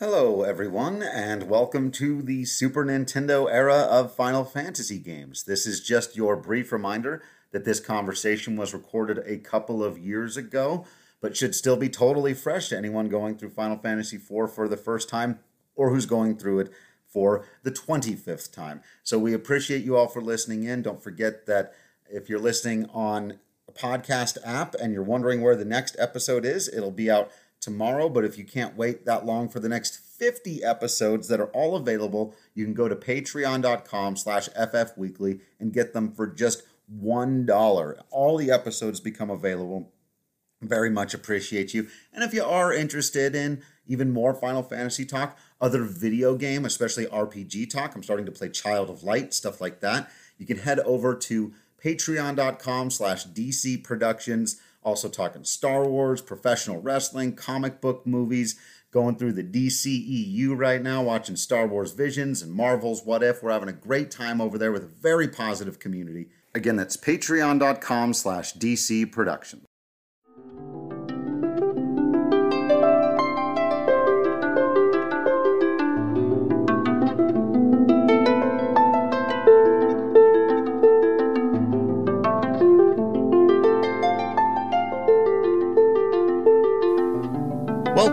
Hello, everyone, and welcome to the Super Nintendo era of Final Fantasy games. This is just your brief reminder that this conversation was recorded a couple of years ago, but should still be totally fresh to anyone going through Final Fantasy IV for the first time or who's going through it for the 25th time. So we appreciate you all for listening in. Don't forget that if you're listening on a podcast app and you're wondering where the next episode is, it'll be out tomorrow. But if you can't wait that long for the next 50 episodes that are all available, you can go to patreon.com slash ffweekly and get them for just $1. All the episodes become available. Very much appreciate you. And if you are interested in even more Final Fantasy talk, other video game, especially RPG talk, I'm starting to play Child of Light, stuff like that, you can head over to patreon.com slash DC Productions also talking Star Wars, professional wrestling, comic book movies, going through the DCEU right now, watching Star Wars Visions and Marvel's What If. We're having a great time over there with a very positive community. Again, that's patreon.com slash DC Productions.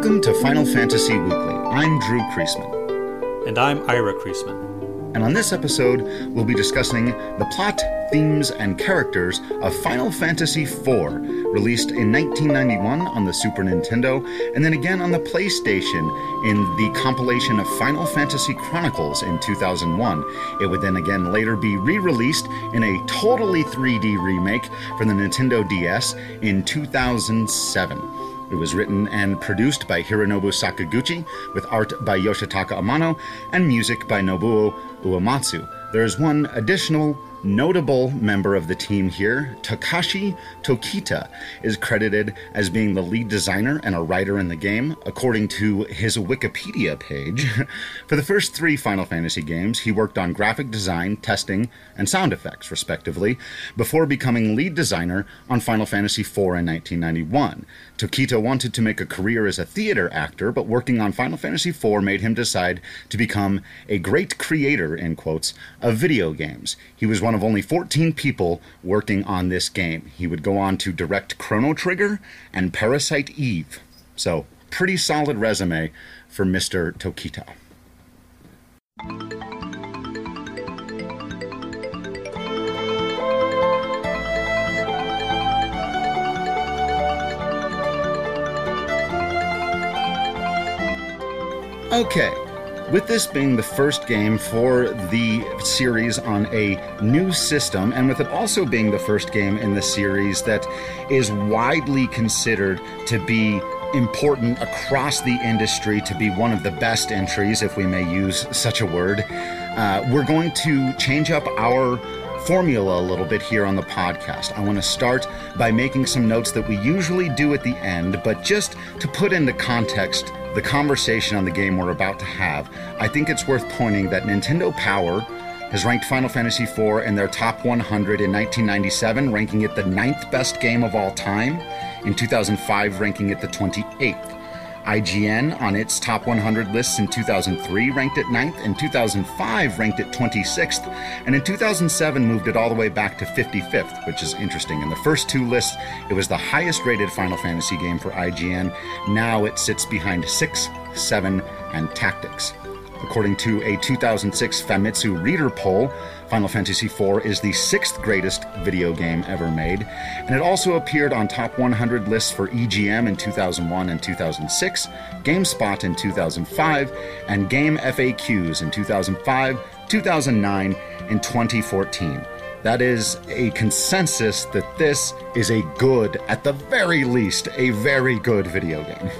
Welcome to Final Fantasy Weekly. I'm Drew Creasman. And I'm Ira Creasman. And on this episode, we'll be discussing the plot, themes, and characters of Final Fantasy IV, released in 1991 on the Super Nintendo, and then again on the PlayStation in the compilation of Final Fantasy Chronicles in 2001. It would then again later be re released in a totally 3D remake for the Nintendo DS in 2007. It was written and produced by Hironobu Sakaguchi, with art by Yoshitaka Amano and music by Nobuo Uematsu. There is one additional notable member of the team here, Takashi Tokita, is credited as being the lead designer and a writer in the game, according to his Wikipedia page. For the first three Final Fantasy games, he worked on graphic design, testing, and sound effects, respectively, before becoming lead designer on Final Fantasy IV in 1991. Tokita wanted to make a career as a theater actor, but working on Final Fantasy IV made him decide to become a great creator, in quotes, of video games. He was one of only 14 people working on this game. He would go on to direct Chrono Trigger and Parasite Eve. So, pretty solid resume for Mr. Tokita. Okay, with this being the first game for the series on a new system, and with it also being the first game in the series that is widely considered to be important across the industry, to be one of the best entries, if we may use such a word, uh, we're going to change up our formula a little bit here on the podcast. I want to start by making some notes that we usually do at the end, but just to put into context the conversation on the game we're about to have, I think it's worth pointing that Nintendo Power has ranked Final Fantasy IV in their top 100 in 1997, ranking it the ninth best game of all time. In 2005, ranking it the 28th. IGN on its top 100 lists in 2003 ranked it 9th, in 2005 ranked it 26th, and in 2007 moved it all the way back to 55th, which is interesting. In the first two lists, it was the highest rated Final Fantasy game for IGN. Now it sits behind 6, 7, and Tactics. According to a 2006 Famitsu Reader poll, Final Fantasy IV is the sixth greatest video game ever made, and it also appeared on top 100 lists for EGM in 2001 and 2006, GameSpot in 2005, and Game FAQs in 2005, 2009, and 2014. That is a consensus that this is a good, at the very least, a very good video game.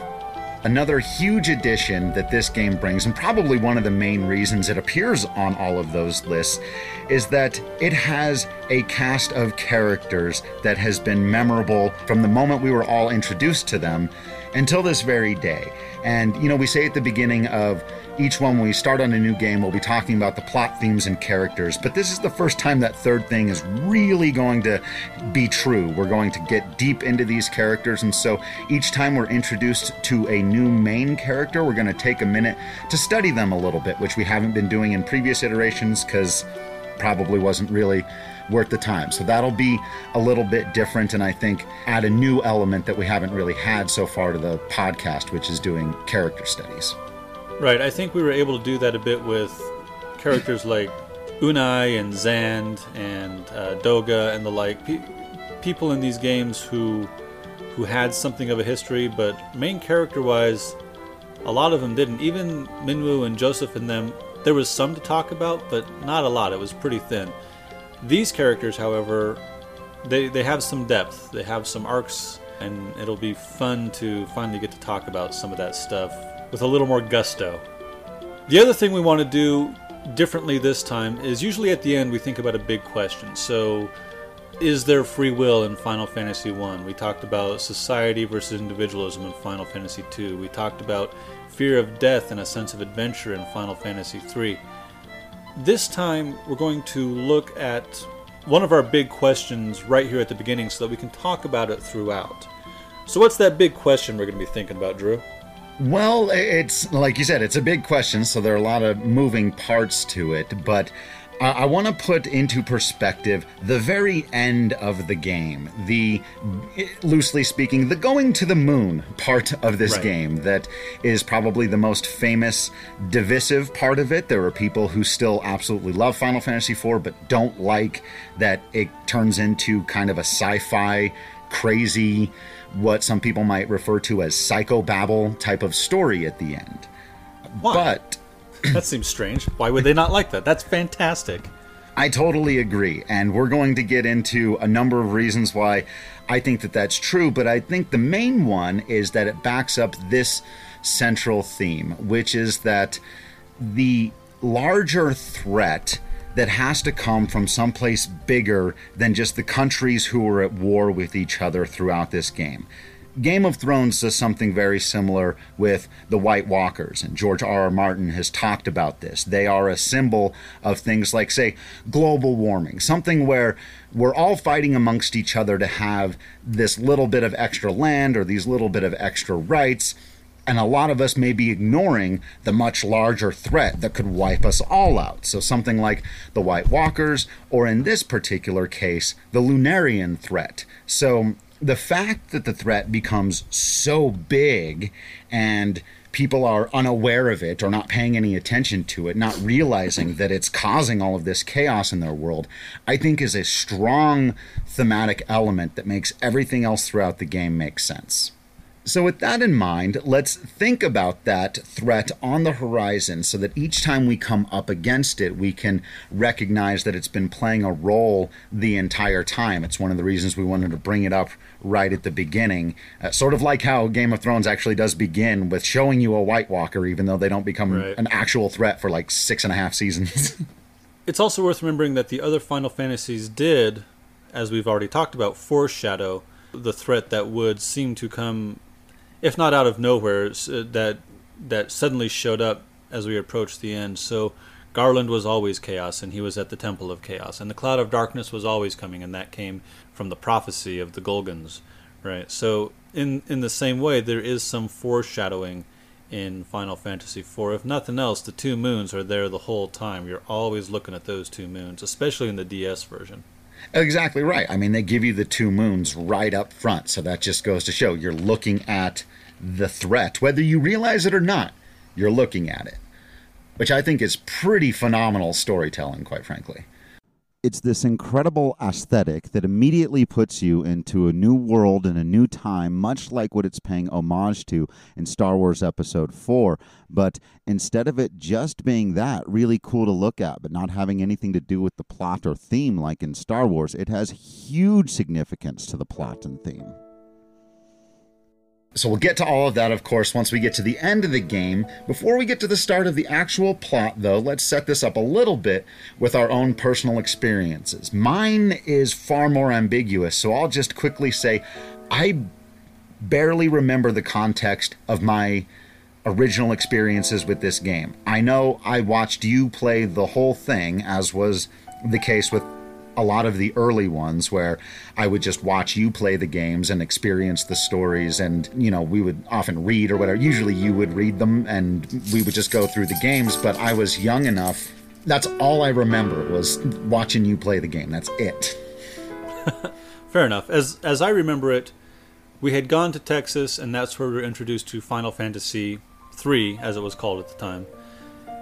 Another huge addition that this game brings, and probably one of the main reasons it appears on all of those lists, is that it has a cast of characters that has been memorable from the moment we were all introduced to them until this very day. And, you know, we say at the beginning of each one, when we start on a new game, we'll be talking about the plot themes and characters. But this is the first time that third thing is really going to be true. We're going to get deep into these characters. And so each time we're introduced to a new main character, we're going to take a minute to study them a little bit, which we haven't been doing in previous iterations because probably wasn't really worth the time. So that'll be a little bit different, and I think add a new element that we haven't really had so far to the podcast, which is doing character studies. Right. I think we were able to do that a bit with characters like Unei and Xande and uh, Doga and the like. Pe- people in these games who who had something of a history, but main character wise, a lot of them didn't. Even Minwu and Joseph and them, there was some to talk about, but not a lot. It was pretty thin. These characters, however, they, they have some depth, they have some arcs, and it'll be fun to finally get to talk about some of that stuff with a little more gusto. The other thing we want to do differently this time is usually at the end we think about a big question. So, is there free will in Final Fantasy 1? We talked about society versus individualism in Final Fantasy 2. We talked about fear of death and a sense of adventure in Final Fantasy 3. This time, we're going to look at one of our big questions right here at the beginning so that we can talk about it throughout. So, what's that big question we're going to be thinking about, Drew? Well, it's like you said, it's a big question, so there are a lot of moving parts to it, but uh, I want to put into perspective the very end of the game, the loosely speaking, the going to the moon part of this right. game that is probably the most famous, divisive part of it. There are people who still absolutely love Final Fantasy IV, but don't like that it turns into kind of a sci fi, crazy, what some people might refer to as psychobabble type of story at the end. Why? But that seems strange. Why would they not like that? That's fantastic. I totally agree. And we're going to get into a number of reasons why I think that that's true. But I think the main one is that it backs up this central theme, which is that the larger threat that has to come from someplace bigger than just the countries who are at war with each other throughout this game. Game of Thrones does something very similar with the White Walkers, and George R. R. Martin has talked about this. They are a symbol of things like, say, global warming, something where we're all fighting amongst each other to have this little bit of extra land or these little bit of extra rights. And a lot of us may be ignoring the much larger threat that could wipe us all out. So, something like the White Walkers, or in this particular case, the Lunarian threat. So, the fact that the threat becomes so big and people are unaware of it or not paying any attention to it, not realizing that it's causing all of this chaos in their world, I think is a strong thematic element that makes everything else throughout the game make sense. So, with that in mind, let's think about that threat on the horizon so that each time we come up against it, we can recognize that it's been playing a role the entire time. It's one of the reasons we wanted to bring it up right at the beginning. Uh, sort of like how Game of Thrones actually does begin with showing you a White Walker, even though they don't become right. an actual threat for like six and a half seasons. it's also worth remembering that the other Final Fantasies did, as we've already talked about, foreshadow the threat that would seem to come if not out of nowhere, uh, that that suddenly showed up as we approached the end. So Garland was always chaos, and he was at the Temple of Chaos, and the Cloud of Darkness was always coming, and that came from the prophecy of the Gulgans, right? So in in the same way, there is some foreshadowing in Final Fantasy IV. If nothing else, the two moons are there the whole time. You're always looking at those two moons, especially in the DS version. Exactly right. I mean, they give you the two moons right up front, so that just goes to show you're looking at the threat, whether you realize it or not. You're looking at it, which I think is pretty phenomenal storytelling, quite frankly it's this incredible aesthetic that immediately puts you into a new world and a new time, much like what it's paying homage to in Star Wars Episode 4. But instead of it just being that, really cool to look at, but not having anything to do with the plot or theme like in Star Wars, it has huge significance to the plot and theme. So we'll get to all of that, of course, once we get to the end of the game. Before we get to the start of the actual plot, though, let's set this up a little bit with our own personal experiences. Mine is far more ambiguous, so I'll just quickly say I barely remember the context of my original experiences with this game. I know I watched you play the whole thing, as was the case with a lot of the early ones where I would just watch you play the games and experience the stories and you know we would often read or whatever. Usually you would read them and we would just go through the games but I was young enough. That's all I remember was watching you play the game. That's it. Fair enough. As as I remember it we had gone to Texas and that's where we were introduced to Final Fantasy 3 as it was called at the time.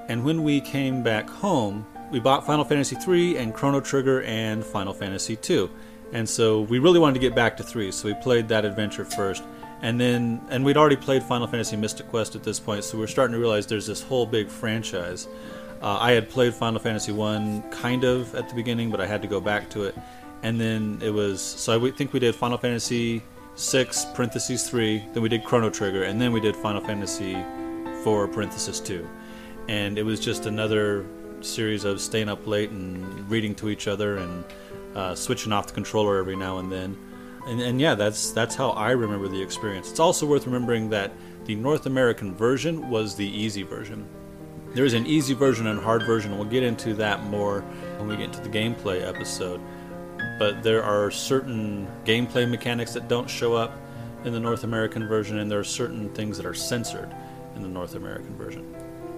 And when we came back home we bought Final Fantasy III and Chrono Trigger and Final Fantasy II. And so we really wanted to get back to 3, so we played that adventure first. And then and we'd already played Final Fantasy Mystic Quest at this point, so we are starting to realize there's this whole big franchise. Uh, I had played Final Fantasy 1 kind of at the beginning, but I had to go back to it. And then it was so I think we did Final Fantasy 6 parentheses 3, then we did Chrono Trigger, and then we did Final Fantasy 4 parenthesis 2. And it was just another series of staying up late and reading to each other and uh, switching off the controller every now and then. And, and yeah, that's that's how I remember the experience. It's also worth remembering that the North American version was the easy version. There is an easy version and hard version. We'll get into that more when we get into the gameplay episode. But there are certain gameplay mechanics that don't show up in the North American version, and there are certain things that are censored in the North American version.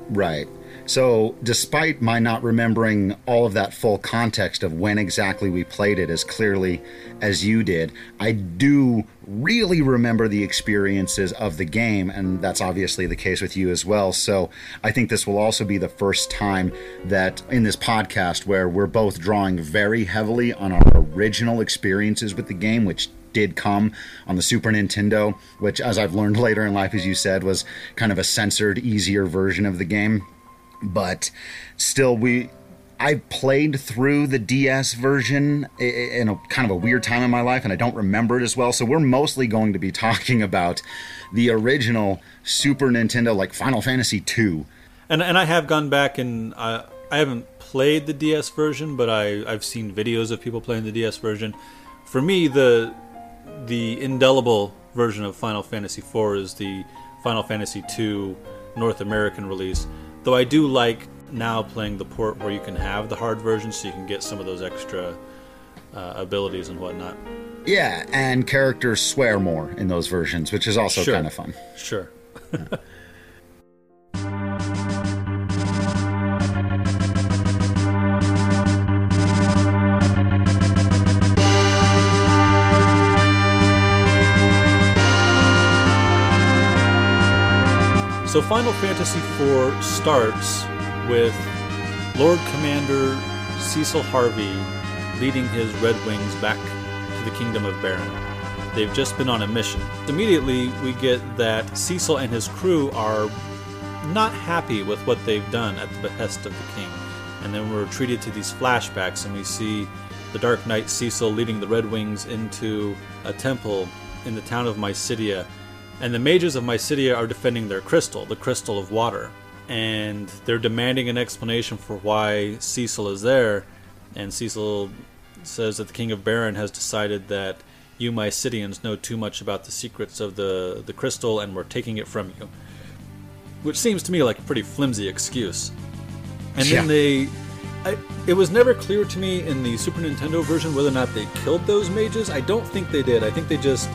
Right. So, despite my not remembering all of that full context of when exactly we played it as clearly as you did, I do really remember the experiences of the game, and that's obviously the case with you as well. So, I think this will also be the first time that in this podcast where we're both drawing very heavily on our original experiences with the game, which did come on the Super Nintendo, which, as I've learned later in life, as you said, was kind of a censored, easier version of the game but still we I played through the DS version in a kind of a weird time in my life, and I don't remember it as well. So we're mostly going to be talking about the original Super Nintendo, like Final Fantasy II. And and I have gone back and I I haven't played the DS version, but I I've seen videos of people playing the DS version. For me, the the indelible version of Final Fantasy IV is the Final Fantasy II North American release Though I do like now playing the port where you can have the hard version so you can get some of those extra uh, abilities and whatnot. Yeah, and characters swear more in those versions, which is also sure. kind of fun. Sure. So Final Fantasy IV starts with Lord Commander Cecil Harvey leading his Red Wings back to the Kingdom of Baron. They've just been on a mission. Immediately, we get that Cecil and his crew are not happy with what they've done at the behest of the king. And then we're treated to these flashbacks, and we see the Dark Knight Cecil leading the Red Wings into a temple in the town of Mysidia and the mages of Mysidia are defending their crystal, the crystal of water. And they're demanding an explanation for why Cecil is there. And Cecil says that the king of Baron has decided that you Mysidians know too much about the secrets of the, the crystal and we're taking it from you. Which seems to me like a pretty flimsy excuse. And yeah. then they. I, it was never clear to me in the Super Nintendo version whether or not they killed those mages. I don't think they did. I think they just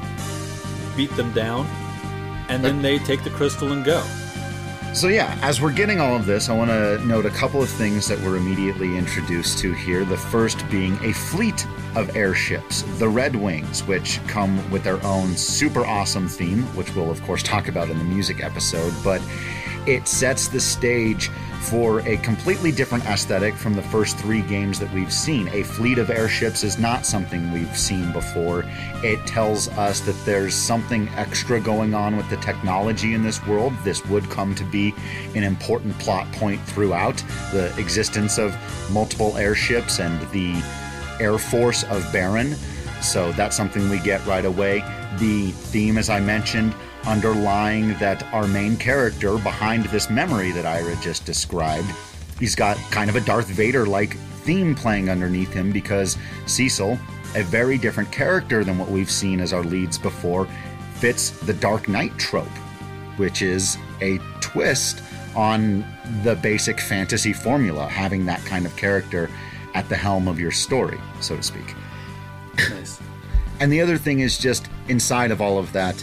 beat them down and then they take the crystal and go. So, yeah, as we're getting all of this, I want to note a couple of things that we're immediately introduced to here. The first being a fleet of airships, the Red Wings, which come with their own super awesome theme, which we'll, of course, talk about in the music episode. But it sets the stage for a completely different aesthetic from the first three games that we've seen. A fleet of airships is not something we've seen before. It tells us that there's something extra going on with the technology in this world. This would come to be an important plot point throughout the existence of multiple airships and the Air Force of Baron. So that's something we get right away. The theme, as I mentioned, underlying that our main character behind this memory that Ira just described, he's got kind of a Darth Vader like theme playing underneath him because Cecil, a very different character than what we've seen as our leads before, fits the Dark Knight trope, which is a twist on the basic fantasy formula, having that kind of character at the helm of your story, so to speak. Nice. And the other thing is just inside of all of that,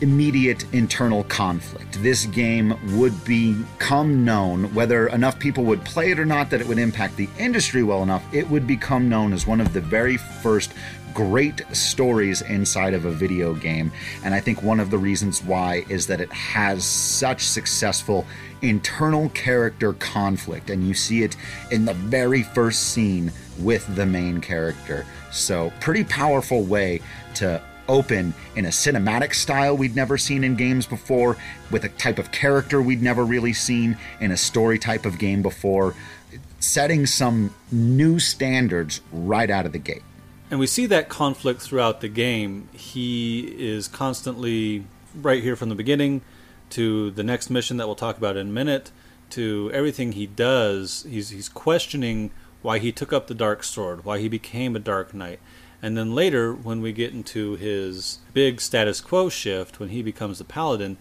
immediate internal conflict. This game would become known, whether enough people would play it or not, that it would impact the industry well enough, it would become known as one of the very first great stories inside of a video game. And I think one of the reasons why is that it has such successful internal character conflict, and you see it in the very first scene with the main character. So, pretty powerful way to open in a cinematic style we'd never seen in games before, with a type of character we'd never really seen in a story type of game before, setting some new standards right out of the gate. And we see that conflict throughout the game. He is constantly right here from the beginning to the next mission that we'll talk about in a minute to everything he does. He's he's questioning why he took up the dark sword, why he became a dark knight. And then later when we get into his big status quo shift when he becomes the paladin,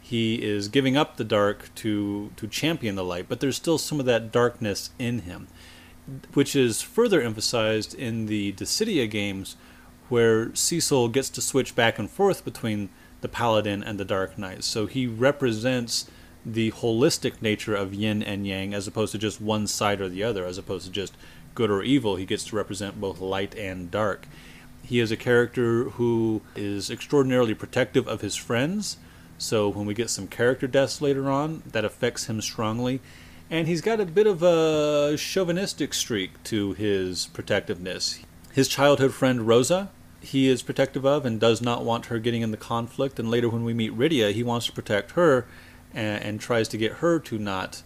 he is giving up the dark to to champion the light, but there's still some of that darkness in him which is further emphasized in the Dissidia games, where Cecil gets to switch back and forth between the Paladin and the Dark Knight. So he represents the holistic nature of yin and yang as opposed to just one side or the other, as opposed to just good or evil. He gets to represent both light and dark. He is a character who is extraordinarily protective of his friends. So when we get some character deaths later on, that affects him strongly and he's got a bit of a chauvinistic streak to his protectiveness. His childhood friend Rosa, he is protective of and does not want her getting in the conflict. And later, when we meet Rydia, he wants to protect her and, and tries to get her to not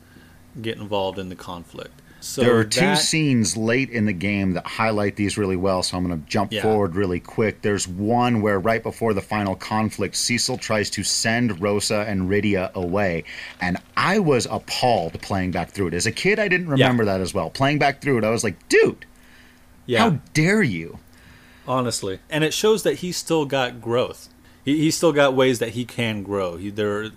get involved in the conflict. So there are two that, scenes late in the game that highlight these really well, so I'm going to jump yeah. forward really quick. There's one where right before the final conflict, Cecil tries to send Rosa and Rydia away, and I was appalled playing back through it. As a kid, I didn't remember yeah. that as well. Playing back through it, I was like, dude, yeah. how dare you? Honestly, and it shows that he's still got growth. He, he's still got ways that he can grow. He there,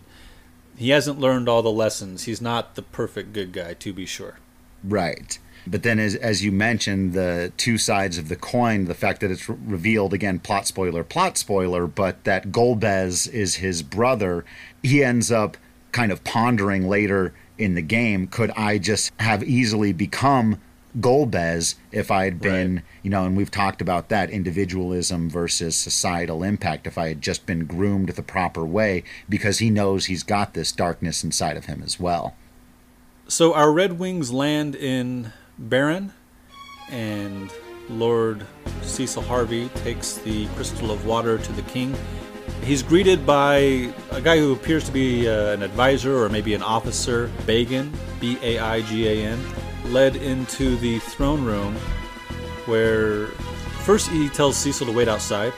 he hasn't learned all the lessons. He's not the perfect good guy, to be sure. Right. But then, as, as you mentioned, the two sides of the coin, the fact that it's re- revealed again, plot spoiler, plot spoiler, but that Golbez is his brother, he ends up kind of pondering later in the game could I just have easily become Golbez if I had been, right. you know, and we've talked about that individualism versus societal impact. If I had just been groomed the proper way, because he knows he's got this darkness inside of him as well. So our Red Wings land in Baron, and Lord Cecil Harvey takes the crystal of water to the king. He's greeted by a guy who appears to be uh, an advisor or maybe an officer, Baigan, B A I G A N, led into the throne room where first he tells Cecil to wait outside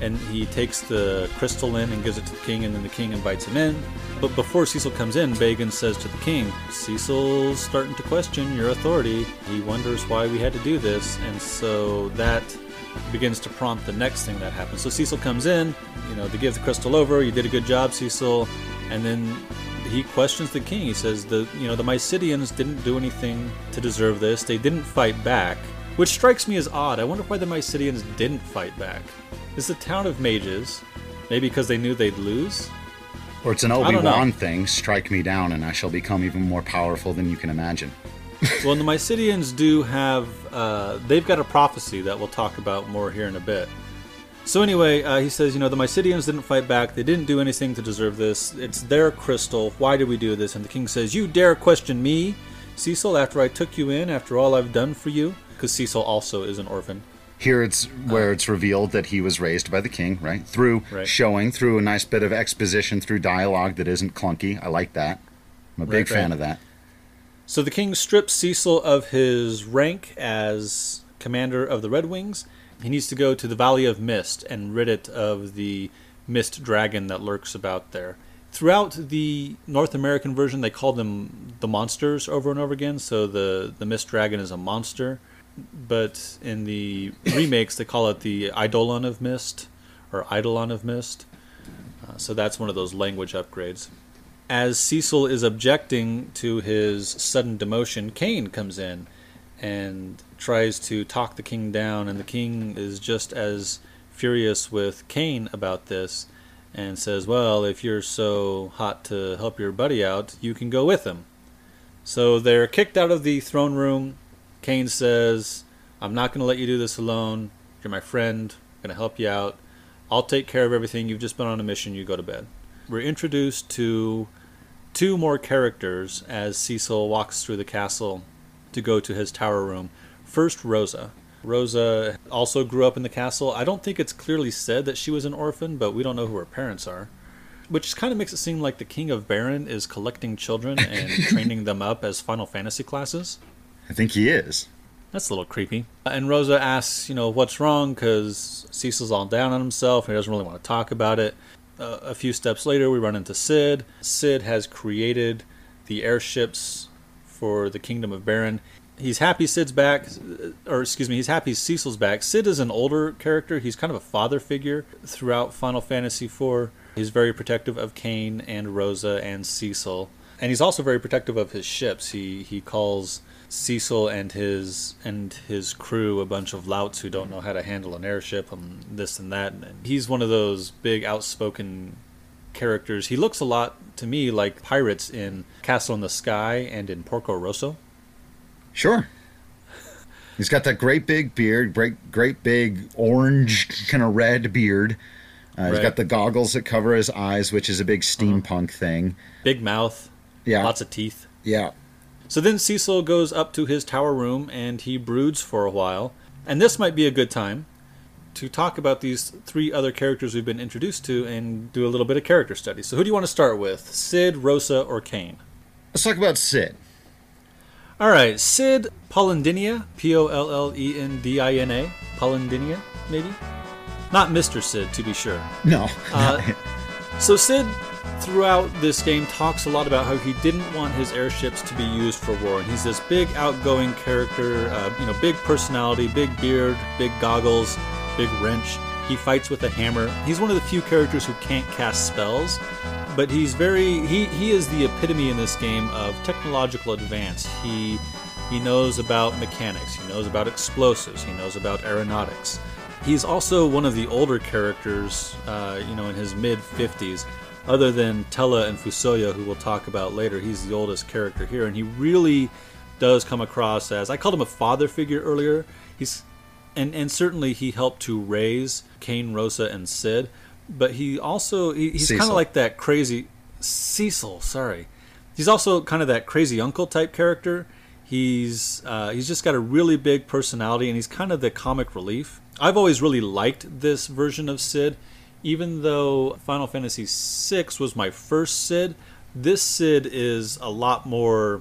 and he takes the crystal in and gives it to the king and then the king invites him in. But before Cecil comes in, Baigan says to the king, Cecil's starting to question your authority. He wonders why we had to do this. And so that begins to prompt the next thing that happens. So Cecil comes in, you know, they give the crystal over. You did a good job, Cecil. And then he questions the king. He says the you know the Mysidians didn't do anything to deserve this. They didn't fight back, which strikes me as odd. I wonder why the Mysidians didn't fight back. It's the town of mages, maybe because they knew they'd lose. Or it's an Obi Wan thing strike me down and I shall become even more powerful than you can imagine. well, the Mysidians do have, uh, they've got a prophecy that we'll talk about more here in a bit. So, anyway, uh, he says, you know, the Mysidians didn't fight back. They didn't do anything to deserve this. It's their crystal. Why did we do this? And the king says, You dare question me, Cecil, after I took you in, after all I've done for you? Because Cecil also is an orphan. Here it's where it's revealed that he was raised by the king, right? Through right. showing, through a nice bit of exposition, through dialogue that isn't clunky. I like that. I'm a big right, fan right. of that. So the king strips Cecil of his rank as commander of the Red Wings. He needs to go to the Valley of Mist and rid it of the mist dragon that lurks about there. Throughout the North American version, they call them the monsters over and over again. So the the mist dragon is a monster but in the remakes they call it the Eidolon of Mist or Eidolon of Mist. Uh, so that's one of those language upgrades. As Cecil is objecting to his sudden demotion, Kain comes in and tries to talk the king down, and the king is just as furious with Kain about this and says, Well, if you're so hot to help your buddy out, you can go with him. So they're kicked out of the throne room. Kain says, I'm not going to let you do this alone. You're my friend. I'm going to help you out. I'll take care of everything. You've just been on a mission. You go to bed. We're introduced to two more characters as Cecil walks through the castle to go to his tower room. First, Rosa. Rosa also grew up in the castle. I don't think it's clearly said that she was an orphan, but we don't know who her parents are. Which kind of makes it seem like the King of Baron is collecting children and training them up as Final Fantasy classes. I think he is. That's a little creepy. And Rosa asks, you know, what's wrong because Cecil's all down on himself and he doesn't really want to talk about it. Uh, a few steps later, we run into Cid. Cid has created the airships for the Kingdom of Baron he's happy Cid's back, or excuse me, he's happy Cecil's back. Cid is an older character. He's kind of a father figure throughout Final Fantasy IV. He's very protective of Kain and Rosa and Cecil, and he's also very protective of his ships. He he calls Cecil and his and his crew a bunch of louts who don't know how to handle an airship and this and that. And he's one of those big outspoken characters. He looks a lot to me like pirates in Castle in the Sky and in Porco Rosso. Sure. He's got that great big beard, great, great big orange, kind of red beard. Uh, right. He's got the goggles that cover his eyes, which is a big steampunk uh-huh. thing. Big mouth. Yeah. Lots of teeth. Yeah. So then Cecil goes up to his tower room and he broods for a while. And this might be a good time to talk about these three other characters we've been introduced to and do a little bit of character study. So who do you want to start with? Cid, Rosa, or Kain? Let's talk about Cid. All right, Cid Pollendinia, P O L L E N D I N A, Pollendinia, maybe? Not Mr. Cid, to be sure. No. Uh, so Cid, throughout this game, talks a lot about how he didn't want his airships to be used for war, and he's this big, outgoing character, uh, you know, big personality, big beard, big goggles, big wrench. He fights with a hammer. He's one of the few characters who can't cast spells, but he's very he he is the epitome in this game of technological advance. He he knows about mechanics, he knows about explosives, he knows about aeronautics. He's also one of the older characters, uh, you know, in his mid 50s. Other than Tellah and Fusoya, who we'll talk about later, he's the oldest character here, and he really does come across as I called him a father figure earlier. He's and and certainly he helped to raise Kain, Rosa, and Cid, but he also he, he's kind of like that crazy Cecil. Sorry, he's also kind of that crazy uncle type character. He's uh, he's just got a really big personality, and he's kind of the comic relief. I've always really liked this version of Cid, even though Final Fantasy VI was my first Cid, This Cid is a lot more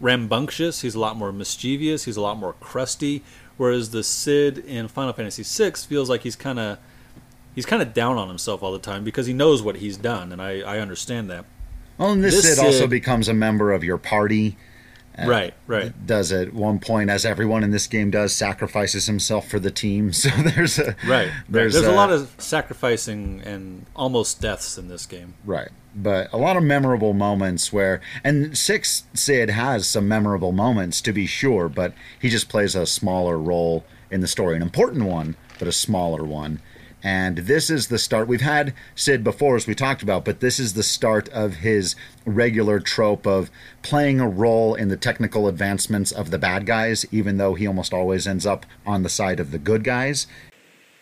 rambunctious. He's a lot more mischievous. He's a lot more crusty. Whereas the Cid in Final Fantasy VI feels like he's kind of he's kind of down on himself all the time because he knows what he's done, and I, I understand that. Well, and this, this Cid, Cid also becomes a member of your party. Uh, right, right. Does at one point, as everyone in this game does, sacrifices himself for the team. So there's a right. There's, there's a, a lot of sacrificing and almost deaths in this game. Right, but a lot of memorable moments where, and six Cid has some memorable moments to be sure, but he just plays a smaller role in the story, an important one, but a smaller one. And this is the start. We've had Cid before, as we talked about, but this is the start of his regular trope of playing a role in the technical advancements of the bad guys, even though he almost always ends up on the side of the good guys.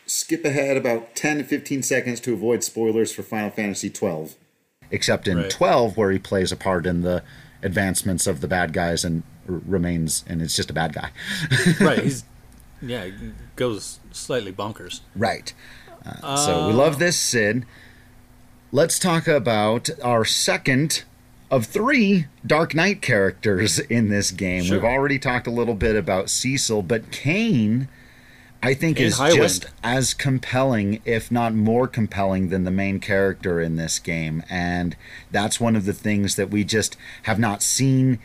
Skip ahead about 10 to 15 seconds to avoid spoilers for Final Fantasy XII. Except in right. 12, where he plays a part in the advancements of the bad guys and r- remains, and it's just a bad guy. right. He's, yeah, goes slightly bonkers. Right. Uh, so we love this, Cid. Let's talk about our second of three Dark Knight characters in this game. Sure. We've already talked a little bit about Cecil, but Kain, I think, Kain is Highwind. just as compelling, if not more compelling, than the main character in this game. And that's one of the things that we just have not seen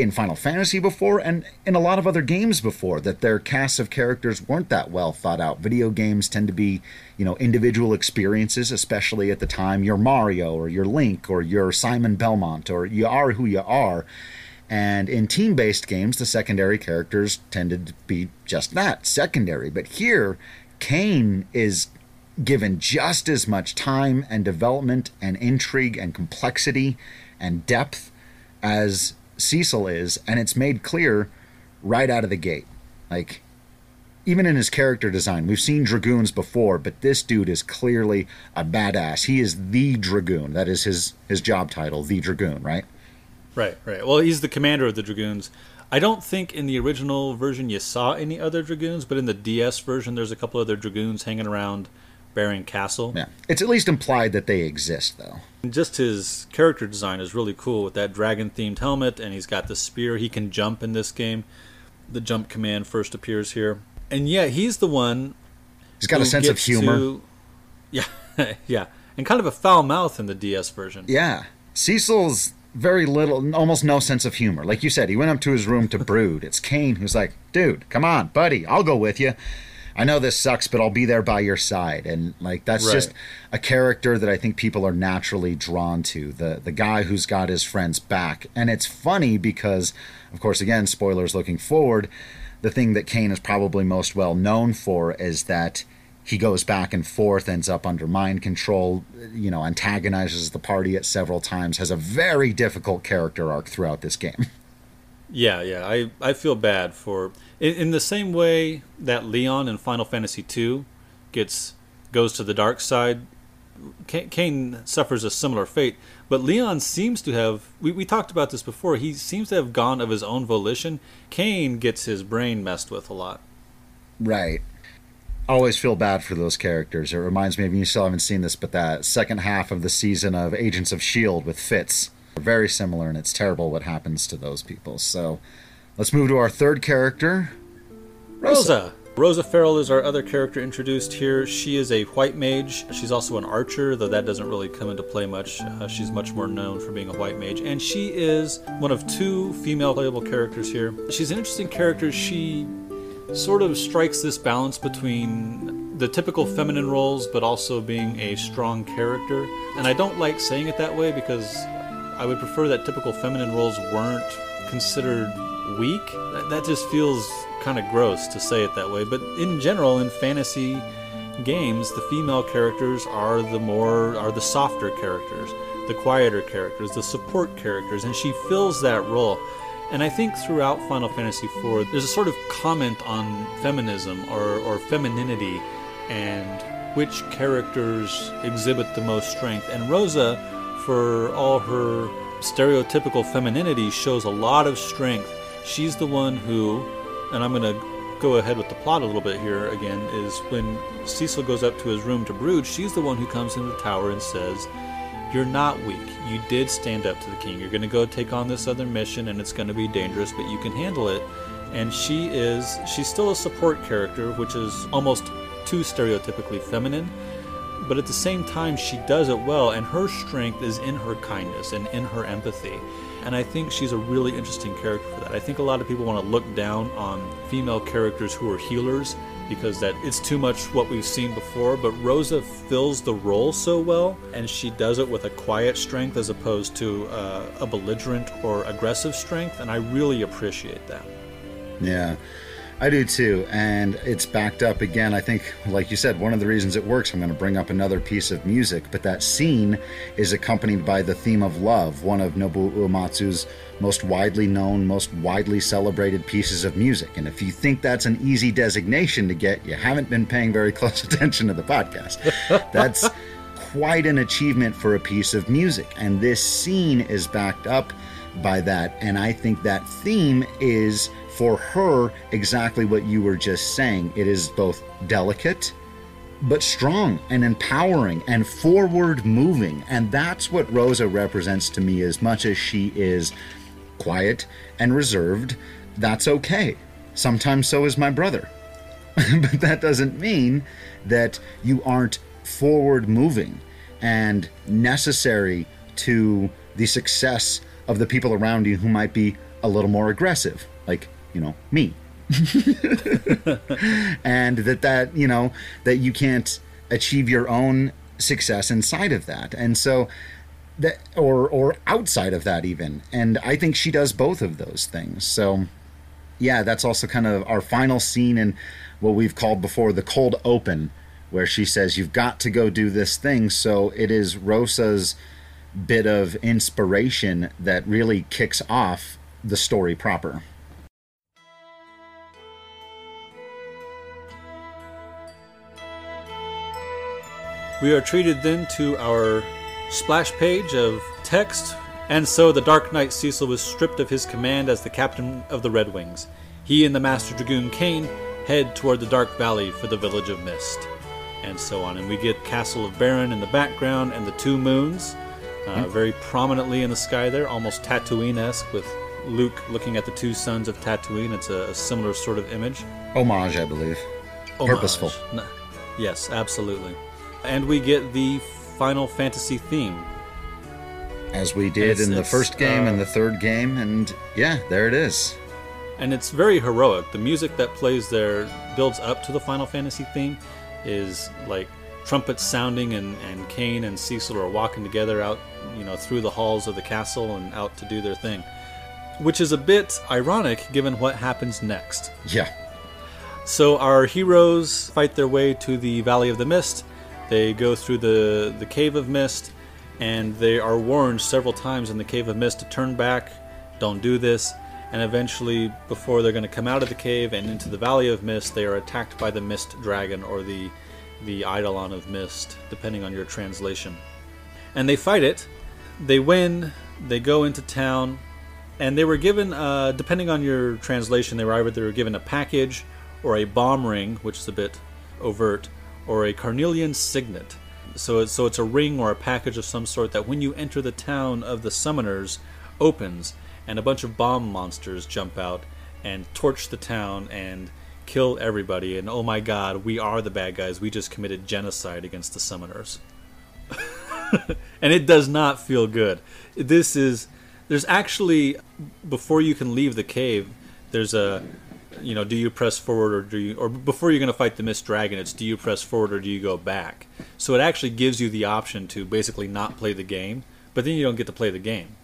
in Final Fantasy before and in a lot of other games before that their casts of characters weren't that well thought out. Video games tend to be, you know, individual experiences, especially at the time you're Mario or you're Link or you're Simon Belmont or you are who you are. And in team based games, the secondary characters tended to be just that secondary. But here, Kain is given just as much time and development and intrigue and complexity and depth as Cecil is, and it's made clear right out of the gate. Like, even in his character design, we've seen dragoons before, but this dude is clearly a badass. He is the dragoon. That is his his job title, the dragoon, right? Right, right. Well, he's the commander of the dragoons. I don't think in the original version you saw any other dragoons, but in the DS version, there's a couple other dragoons hanging around Baron Castle. Yeah, it's at least implied that they exist, though. Just his character design is really cool with that dragon themed helmet, and he's got the spear. He can jump in this game. The jump command first appears here. And yeah, he's the one. He's got a sense of humor. To, yeah, yeah. And kind of a foul mouth in the DS version. Yeah. Cecil's very little, almost no sense of humor. Like you said, he went up to his room to brood. It's Kain who's like, dude, come on, buddy, I'll go with you. I know this sucks, but I'll be there by your side. And like that's right. just a character that I think people are naturally drawn to. The the guy who's got his friends back. And it's funny because, of course, again, spoilers looking forward, the thing that Kain is probably most well known for is that he goes back and forth, ends up under mind control, you know, antagonizes the party at several times, has a very difficult character arc throughout this game. Yeah, yeah. I, I feel bad for in, in the same way that Leon in Final Fantasy II gets goes to the dark side. Kain suffers a similar fate, but Leon seems to have. We, we talked about this before. He seems to have gone of his own volition. Kain gets his brain messed with a lot. Right. always feel bad for those characters. It reminds me of you still haven't seen this, but that second half of the season of Agents of S.H.I.E.L.D. with Fitz. Very similar, and it's terrible what happens to those people. So Let's move to our third character, Rosa. Rosa. Rosa Farrell is our other character introduced here. She is a white mage. She's also an archer, though that doesn't really come into play much. Uh, she's much more known for being a white mage. And she is one of two female playable characters here. She's an interesting character. She sort of strikes this balance between the typical feminine roles, but also being a strong character. And I don't like saying it that way because I would prefer that typical feminine roles weren't considered weak. That, that just feels kind of gross to say it that way. But in general, in fantasy games, the female characters are the more are the softer characters, the quieter characters, the support characters, and she fills that role. And I think throughout Final Fantasy IV, there's a sort of comment on feminism or, or femininity and which characters exhibit the most strength. And Rosa, for all her stereotypical femininity, shows a lot of strength she's the one who, and I'm going to go ahead with the plot a little bit here again, is when Cecil goes up to his room to brood, she's the one who comes in the tower and says, You're not weak. You did stand up to the king. You're going to go take on this other mission and it's going to be dangerous, but you can handle it. And she is, she's still a support character, which is almost too stereotypically feminine but at the same time she does it well and her strength is in her kindness and in her empathy and I think she's a really interesting character for that. I think a lot of people want to look down on female characters who are healers because that it's too much what we've seen before, but Rosa fills the role so well and she does it with a quiet strength as opposed to uh, a belligerent or aggressive strength and I really appreciate that. Yeah. I do too, and it's backed up again. I think, like you said, one of the reasons it works, I'm going to bring up another piece of music, but that scene is accompanied by the theme of love, one of Nobuo Uematsu's most widely known, most widely celebrated pieces of music. And if you think that's an easy designation to get, you haven't been paying very close attention to the podcast. That's quite an achievement for a piece of music, and this scene is backed up by that. And I think that theme is for her exactly what you were just saying. It is both delicate but strong and empowering and forward moving. And that's what Rosa represents to me as much as she is quiet and reserved. That's okay. Sometimes so is my brother. but that doesn't mean that you aren't forward moving and necessary to the success of the people around you who might be a little more aggressive, like, you know, me. and that that, you know, that you can't achieve your own success inside of that. And so that or or outside of that even. And I think she does both of those things. So yeah, that's also kind of our final scene in what we've called before the cold open where she says you've got to go do this thing. So it is Rosa's bit of inspiration that really kicks off the story proper. We are treated then to our splash page of text. And so the Dark Knight Cecil was stripped of his command as the captain of the Red Wings. He and the Master Dragoon Kain head toward the Dark Valley for the Village of Mist. And so on. And we get Castle of Baron in the background and the two moons uh, mm-hmm. very prominently in the sky there, almost Tatooine esque, with Luke looking at the two suns of Tatooine. It's a, a similar sort of image. Homage, I believe. Homage. Purposeful. No, yes, absolutely and we get the Final Fantasy theme. As we did in the first game uh, and the third game, and yeah, there it is. And it's very heroic. The music that plays there builds up to the Final Fantasy theme, is like trumpets sounding, and, and Kain and Cecil are walking together out, you know, through the halls of the castle and out to do their thing. Which is a bit ironic given what happens next. Yeah. So our heroes fight their way to the Valley of the Mist they go through the, the Cave of Mist, and they are warned several times in the Cave of Mist to turn back, don't do this, and eventually, before they're going to come out of the cave and into the Valley of Mist, they are attacked by the Mist Dragon or the, the Eidolon of Mist, depending on your translation. And they fight it, they win, they go into town, and they were given, uh, depending on your translation, they were either they were given a package or a bomb ring, which is a bit overt, or a carnelian signet. So it's, so it's a ring or a package of some sort that when you enter the town of the summoners opens and a bunch of bomb monsters jump out and torch the town and kill everybody. And oh my god we are the bad guys. We just committed genocide against the summoners. And it does not feel good. This is there's actually before you can leave the cave there's a you know, do you press forward or do you, or before you're going to fight the Mist Dragon, it's do you press forward or do you go back? So it actually gives you the option to basically not play the game, but then you don't get to play the game.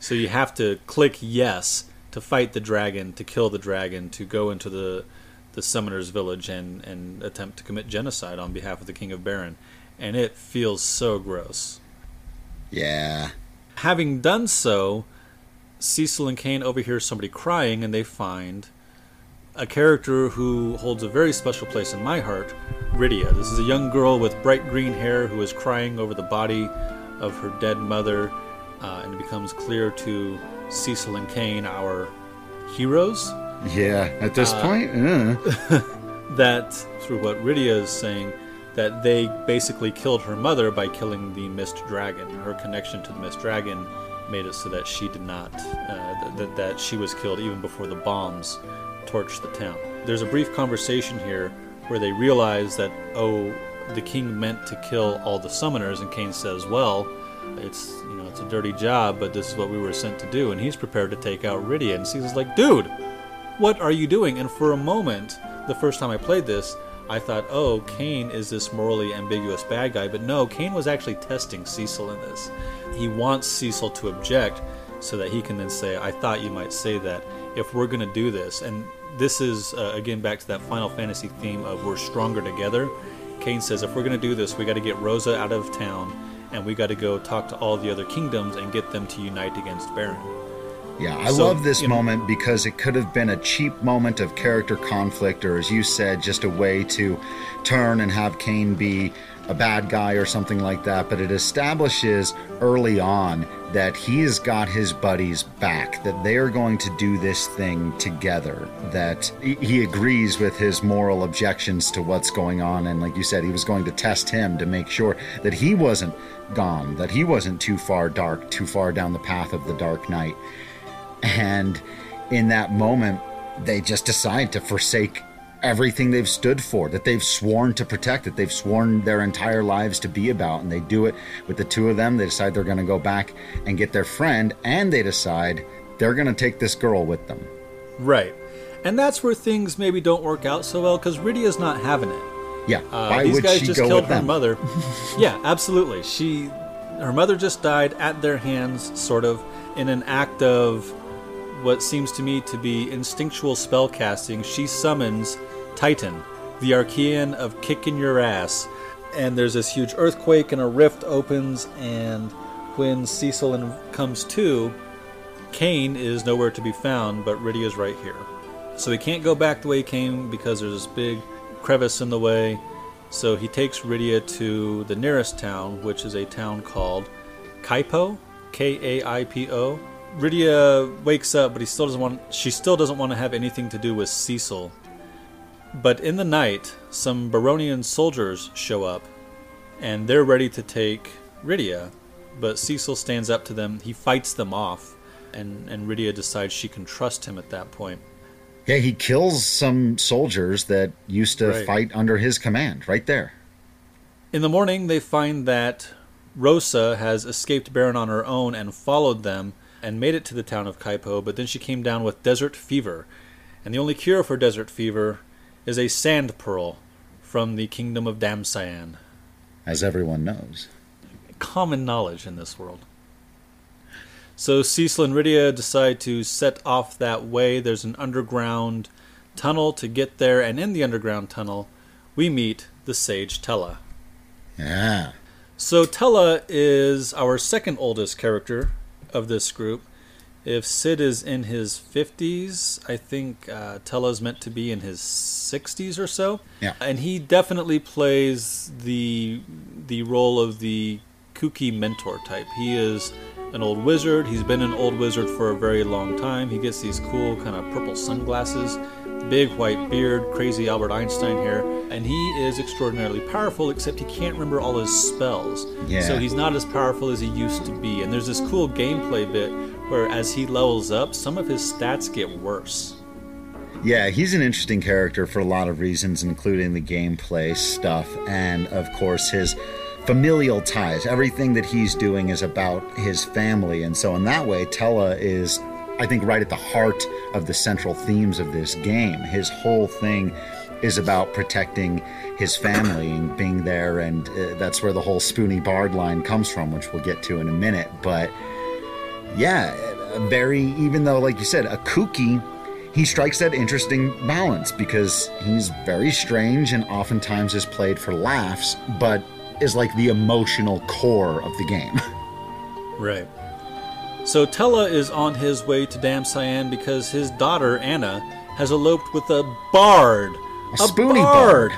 So you have to click yes to fight the dragon, to kill the dragon, to go into the the summoner's village and and attempt to commit genocide on behalf of the king of Baron, and it feels so gross. Yeah. Having done so, Cecil and Kain overhear somebody crying, and they find a character who holds a very special place in my heart, Rydia. This is a young girl with bright green hair who is crying over the body of her dead mother, uh, and it becomes clear to Cecil and Kain, our heroes. Yeah, at this uh, point, that through what Rydia is saying, that they basically killed her mother by killing the Mist Dragon. Her connection to the Mist Dragon made it so that she did not, uh, th- that she was killed even before the bombs torch the town. There's a brief conversation here where they realize that, oh, the king meant to kill all the summoners, and Kain says, well, it's you know it's a dirty job, but this is what we were sent to do, and he's prepared to take out Rydia, and Caesar's like, dude, what are you doing? And for a moment, the first time I played this, I thought, oh, Kain is this morally ambiguous bad guy, but no, Kain was actually testing Cecil in this. He wants Cecil to object so that he can then say, I thought you might say that if we're going to do this. And this is uh, again back to that Final Fantasy theme of we're stronger together. Kain says if we're going to do this, we got to get Rosa out of town, and we got to go talk to all the other kingdoms and get them to unite against Baron. Yeah, I so, love this moment know, because it could have been a cheap moment of character conflict, or as you said, just a way to turn and have Kain be a bad guy or something like that. But it establishes early on that he's got his buddies back, that they are going to do this thing together, that he agrees with his moral objections to what's going on. And like you said, he was going to test him to make sure that he wasn't gone, that he wasn't too far dark, too far down the path of the Dark Knight. And in that moment, they just decide to forsake everything they've stood for, that they've sworn to protect, that they've sworn their entire lives to be about. And they do it with the two of them. They decide they're going to go back and get their friend, and they decide they're going to take this girl with them. Right. And that's where things maybe don't work out so well because Rydia's not having it. Yeah. Uh, Why these would guys she just go killed with her them? mother. yeah, absolutely. She, her mother just died at their hands, sort of, in an act of what seems to me to be instinctual spell casting. She summons Titan, the Archean of kicking your ass, and there's this huge earthquake, and a rift opens, and when Cecil comes to, Kain is nowhere to be found, but Rydia's right here. So he can't go back the way he came because there's this big crevice in the way. So he takes Rydia to the nearest town, which is a town called Kaipo, K A I P O. Rydia wakes up, but he still doesn't want. She still doesn't want to have anything to do with Cecil. But in the night, some Baronian soldiers show up, and they're ready to take Rydia. But Cecil stands up to them. He fights them off, and and Rydia decides she can trust him at that point. Yeah, he kills some soldiers that used to Right. fight under his command right there. In the morning, they find that Rosa has escaped Baron on her own and followed them and made it to the town of Kaipo, but then she came down with desert fever. And the only cure for desert fever is a sand pearl from the kingdom of Damcyan. As everyone knows. Common knowledge in this world. So Cecil and Rydia decide to set off that way. There's an underground tunnel to get there, and in the underground tunnel, we meet the sage Tellah. Yeah. So Tellah is our second oldest character of this group. If Cid is in his 50s, I think uh, Tellah's meant to be in his 60s or so. Yeah. And he definitely plays the the role of the kooky mentor type. He is an old wizard. He's been an old wizard for a very long time. He gets these cool kind of purple sunglasses, big white beard, crazy Albert Einstein hair, and he is extraordinarily powerful except he can't remember all his spells. Yeah. So he's not as powerful as he used to be. And there's this cool gameplay bit where as he levels up, some of his stats get worse. Yeah, he's an interesting character for a lot of reasons, including the gameplay stuff and, of course, his familial ties. Everything that he's doing is about his family. And so, in that way, Tellah is, I think, right at the heart of the central themes of this game. His whole thing is about protecting his family and being there. And uh, that's where the whole Spoony Bard line comes from, which we'll get to in a minute. But yeah, uh, very, even though, like you said, a kooky he strikes that interesting balance because he's very strange and oftentimes is played for laughs, but is like the emotional core of the game. Right. So Tellah is on his way to Damcyan because his daughter Anna has eloped with a bard. A spoony bard.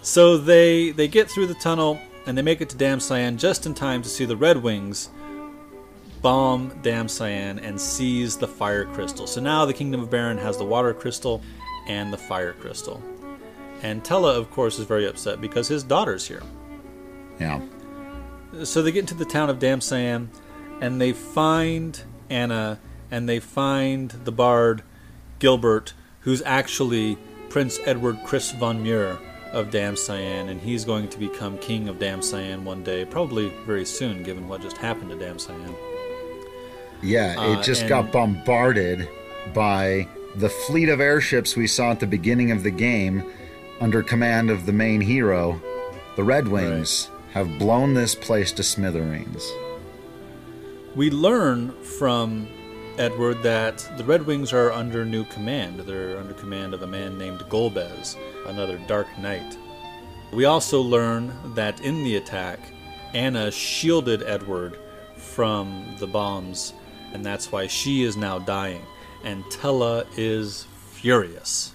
So they they get through the tunnel and they make it to Damcyan just in time to see the Red Wings bomb Damcyan and seize the fire crystal. So now the Kingdom of Baron has the water crystal and the fire crystal. And Tellah, of course, is very upset because his daughter's here. Yeah. So they get into the town of Damcyan, and they find Anna, and they find the bard Gilbert, who's actually Prince Edward Chris von Muir of Damcyan, and he's going to become king of Damcyan one day, probably very soon, given what just happened to Damcyan. Yeah, it Uh, just got bombarded by the fleet of airships we saw at the beginning of the game under command of the main hero. The Red Wings have blown this place to smithereens. We learn from Edward that the Red Wings are under new command. They're under command of a man named Golbez, another Dark Knight. We also learn that in the attack, Anna shielded Edward from the bombs, and that's why she is now dying. And Tellah is furious.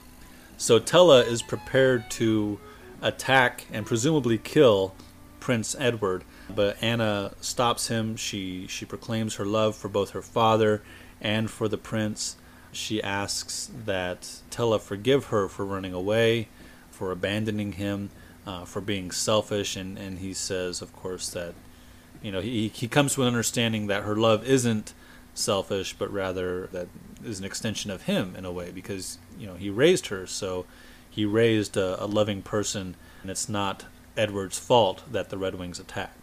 So Tellah is prepared to attack and presumably kill Prince Edward, but Anna stops him. She she proclaims her love for both her father and for the prince. She asks that Tellah forgive her for running away, for abandoning him, uh, for being selfish, and, and he says, of course, that you know he he comes to an understanding that her love isn't selfish, but rather that is an extension of him in a way because you know he raised her, so he raised a, a loving person, and it's not Edward's fault that the Red Wings attack.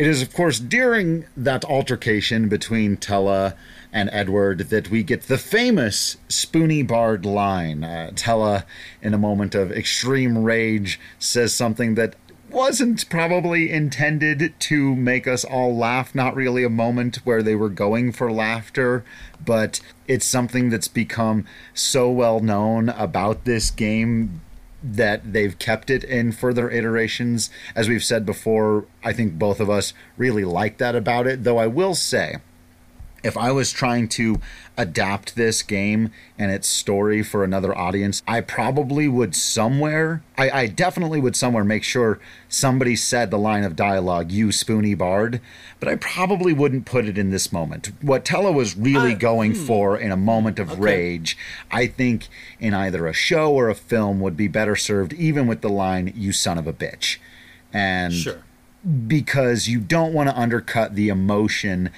It is, of course, during that altercation between Tellah and Edward that we get the famous Spoony Bard line. Uh, Tellah, in a moment of extreme rage, says something that wasn't probably intended to make us all laugh. Not really a moment where they were going for laughter, but it's something that's become so well known about this game that they've kept it in further iterations. As we've said before, I think both of us really like that about it, though I will say if I was trying to adapt this game and its story for another audience, I probably would somewhere, I, I, definitely would somewhere make sure somebody said the line of dialogue, you spoony bard, but I probably wouldn't put it in this moment. What Tellah was really uh, going hmm. for in a moment of okay. rage, I think in either a show or a film would be better served even with the line, you son of a bitch. And sure. because you don't want to undercut the emotion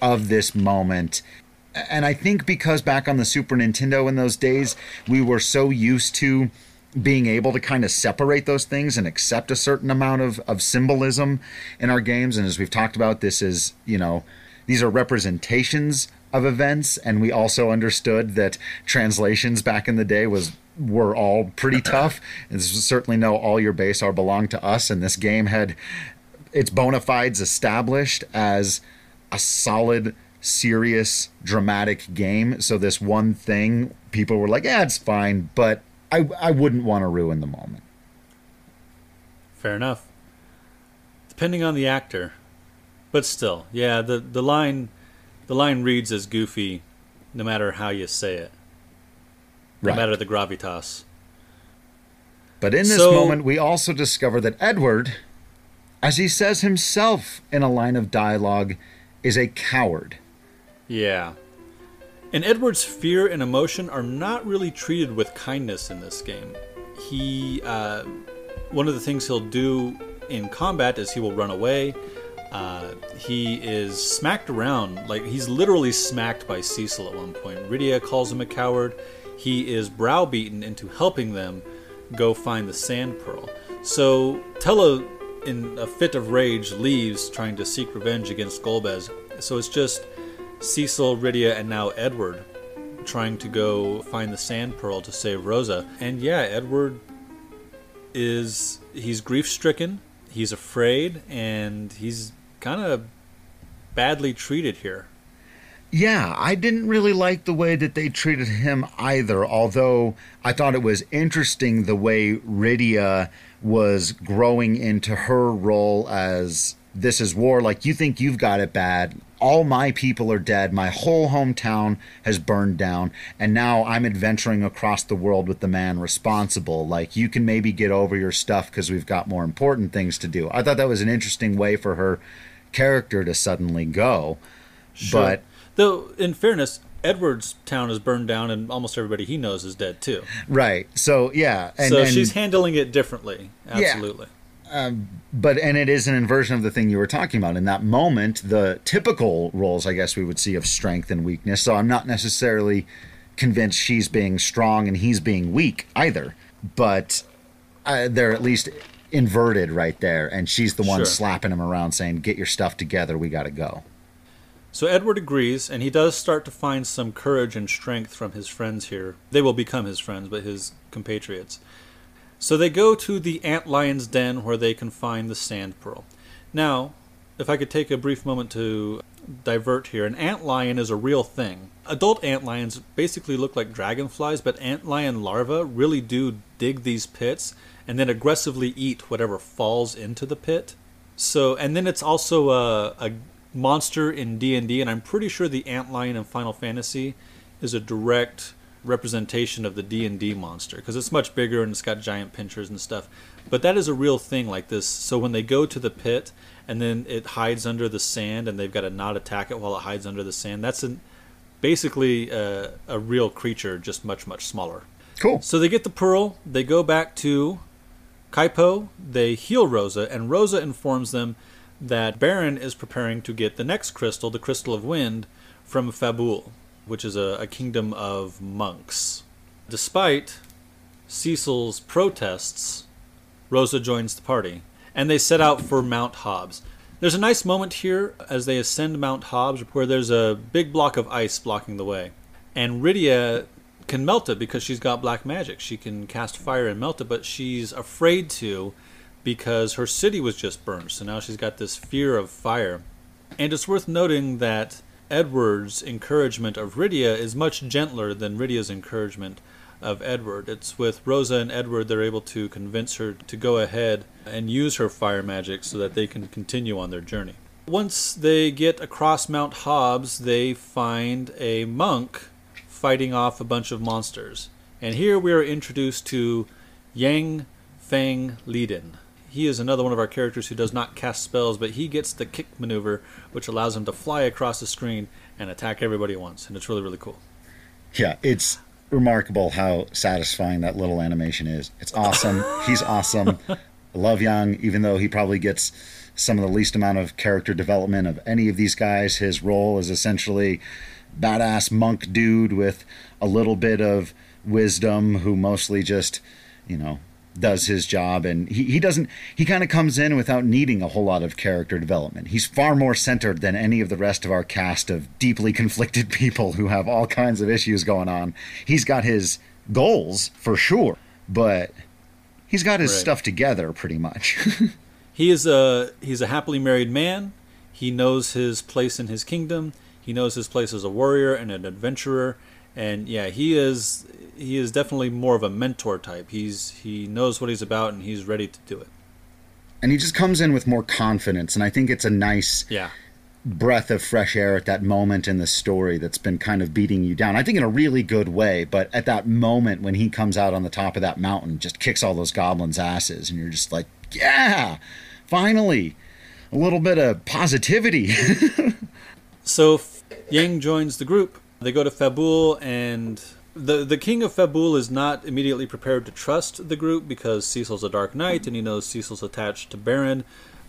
of this moment. And I think because back on the Super Nintendo in those days, we were so used to being able to kind of separate those things and accept a certain amount of, of symbolism in our games. And as we've talked about, this is, you know, these are representations of events. And we also understood that translations back in the day was were all pretty tough. And certainly know all your base are belong to us. And this game had its bona fides established as a solid, serious, dramatic game. So this one thing, people were like, "Yeah, it's fine," but I I wouldn't want to ruin the moment. Fair enough. Depending on the actor, but still, yeah, the the line the line reads as goofy, no matter how you say it. No right. matter the gravitas. But in this so, moment, we also discover that Edward, as he says himself in a line of dialogue, is a coward. Yeah. And Edward's fear and emotion are not really treated with kindness in this game. He, uh, one of the things he'll do in combat is he will run away. Uh, he is smacked around, like he's literally smacked by Cecil at one point. Rydia calls him a coward. He is browbeaten into helping them go find the sand pearl. So Tellah in a fit of rage, leaves trying to seek revenge against Golbez. So it's just Cecil, Rydia, and now Edward trying to go find the Sand Pearl to save Rosa. And yeah, Edward is he's grief stricken, he's afraid, and he's kind of badly treated here. Yeah, I didn't really like the way that they treated him either, although I thought it was interesting the way Rydia was growing into her role as this is war. Like, you think you've got it bad. All my people are dead. My whole hometown has burned down. And now I'm adventuring across the world with the man responsible. Like, you can maybe get over your stuff because we've got more important things to do. I thought that was an interesting way for her character to suddenly go. Sure. But. Though, in fairness, Edward's town is burned down, and almost everybody he knows is dead too. Right. So yeah. And, so and, she's handling it differently. Absolutely. Yeah. Um, but and it is an inversion of the thing you were talking about in that moment the typical roles i guess we would see of strength and weakness so i'm not necessarily convinced she's being strong and he's being weak either but uh, they're at least inverted right there and she's the one sure. slapping him around saying get your stuff together we gotta go so Edward agrees, and he does start to find some courage and strength from his friends here. They will become his friends, but his compatriots. So they go to the ant lion's den where they can find the sand pearl. Now, if I could take a brief moment to divert here, an ant lion is a real thing. Adult ant lions basically look like dragonflies, but ant lion larvae really do dig these pits and then aggressively eat whatever falls into the pit. So, and then it's also a, a monster in D&D and I'm pretty sure the antlion in Final Fantasy is a direct representation of the D&D monster because it's much bigger and it's got giant pinchers and stuff. But that is a real thing like this. So when they go to the pit and then it hides under the sand and they've got to not attack it while it hides under the sand, that's an, basically a, a real creature, just much, much smaller. Cool. So they get the pearl, they go back to Kaipo, they heal Rosa, and Rosa informs them that Baron is preparing to get the next crystal, the Crystal of Wind, from Fabul, which is a, a kingdom of monks. Despite Cecil's protests, Rosa joins the party, and they set out for Mount Hobbs. There's a nice moment here as they ascend Mount Hobbs where there's a big block of ice blocking the way. And Rydia can melt it because she's got black magic. She can cast fire and melt it, but she's afraid to because her city was just burned. So now she's got this fear of fire. And it's worth noting that Edward's encouragement of Rydia is much gentler than Rydia's encouragement of Edward. It's with Rosa and Edward they're able to convince her to go ahead and use her fire magic so that they can continue on their journey. Once they get across Mount Hobbs, they find a monk fighting off a bunch of monsters. And here we are introduced to Yang Fang Leiden. He is another one of our characters who does not cast spells, but he gets the kick maneuver, which allows him to fly across the screen and attack everybody at once. And it's really, really cool. Yeah, it's remarkable how satisfying that little animation is. It's awesome. He's awesome. Love Yang, even though he probably gets some of the least amount of character development of any of these guys. His role is essentially badass monk dude with a little bit of wisdom who mostly just, you know, does his job and he, he doesn't he kind of comes in without needing a whole lot of character development. He's far more centered than any of the rest of our cast of deeply conflicted people who have all kinds of issues going on. He's got his goals for sure but he's got his right. stuff together pretty much. He is a he's a happily married man. He knows his place in his kingdom. He knows his place as a warrior and an adventurer and yeah he is he is definitely more of a mentor type. He's he knows what he's about and he's ready to do it. And he just comes in with more confidence, and I think it's a nice yeah breath of fresh air at that moment in the story that's been kind of beating you down. I think in a really good way, but at that moment when he comes out on the top of that mountain, just kicks all those goblins' asses, and you're just like, yeah, finally, a little bit of positivity. so Yang joins the group. They go to Fabul and the the king of Fabul is not immediately prepared to trust the group because Cecil's a dark knight and he knows Cecil's attached to Baron,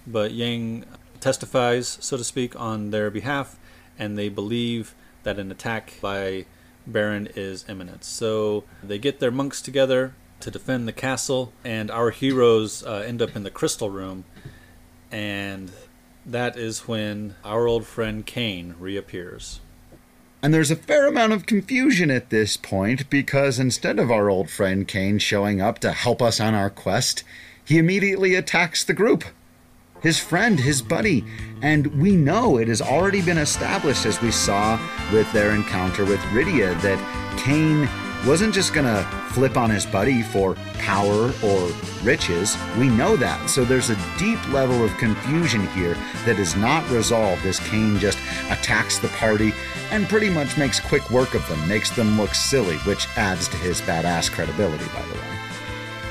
but Yang testifies, so to speak, on their behalf, and they believe that an attack by Baron is imminent. So they get their monks together to defend the castle, and our heroes uh, end up in the crystal room, and that is when our old friend Kain reappears. And there's a fair amount of confusion at this point because instead of our old friend Kain showing up to help us on our quest, he immediately attacks the group. His friend, his buddy. And we know it has already been established, as we saw with their encounter with Rydia, that Kain wasn't just going to flip on his buddy for power or riches. We know that. So there's a deep level of confusion here that is not resolved as Kain just attacks the party and pretty much makes quick work of them, makes them look silly, which adds to his badass credibility, by the way.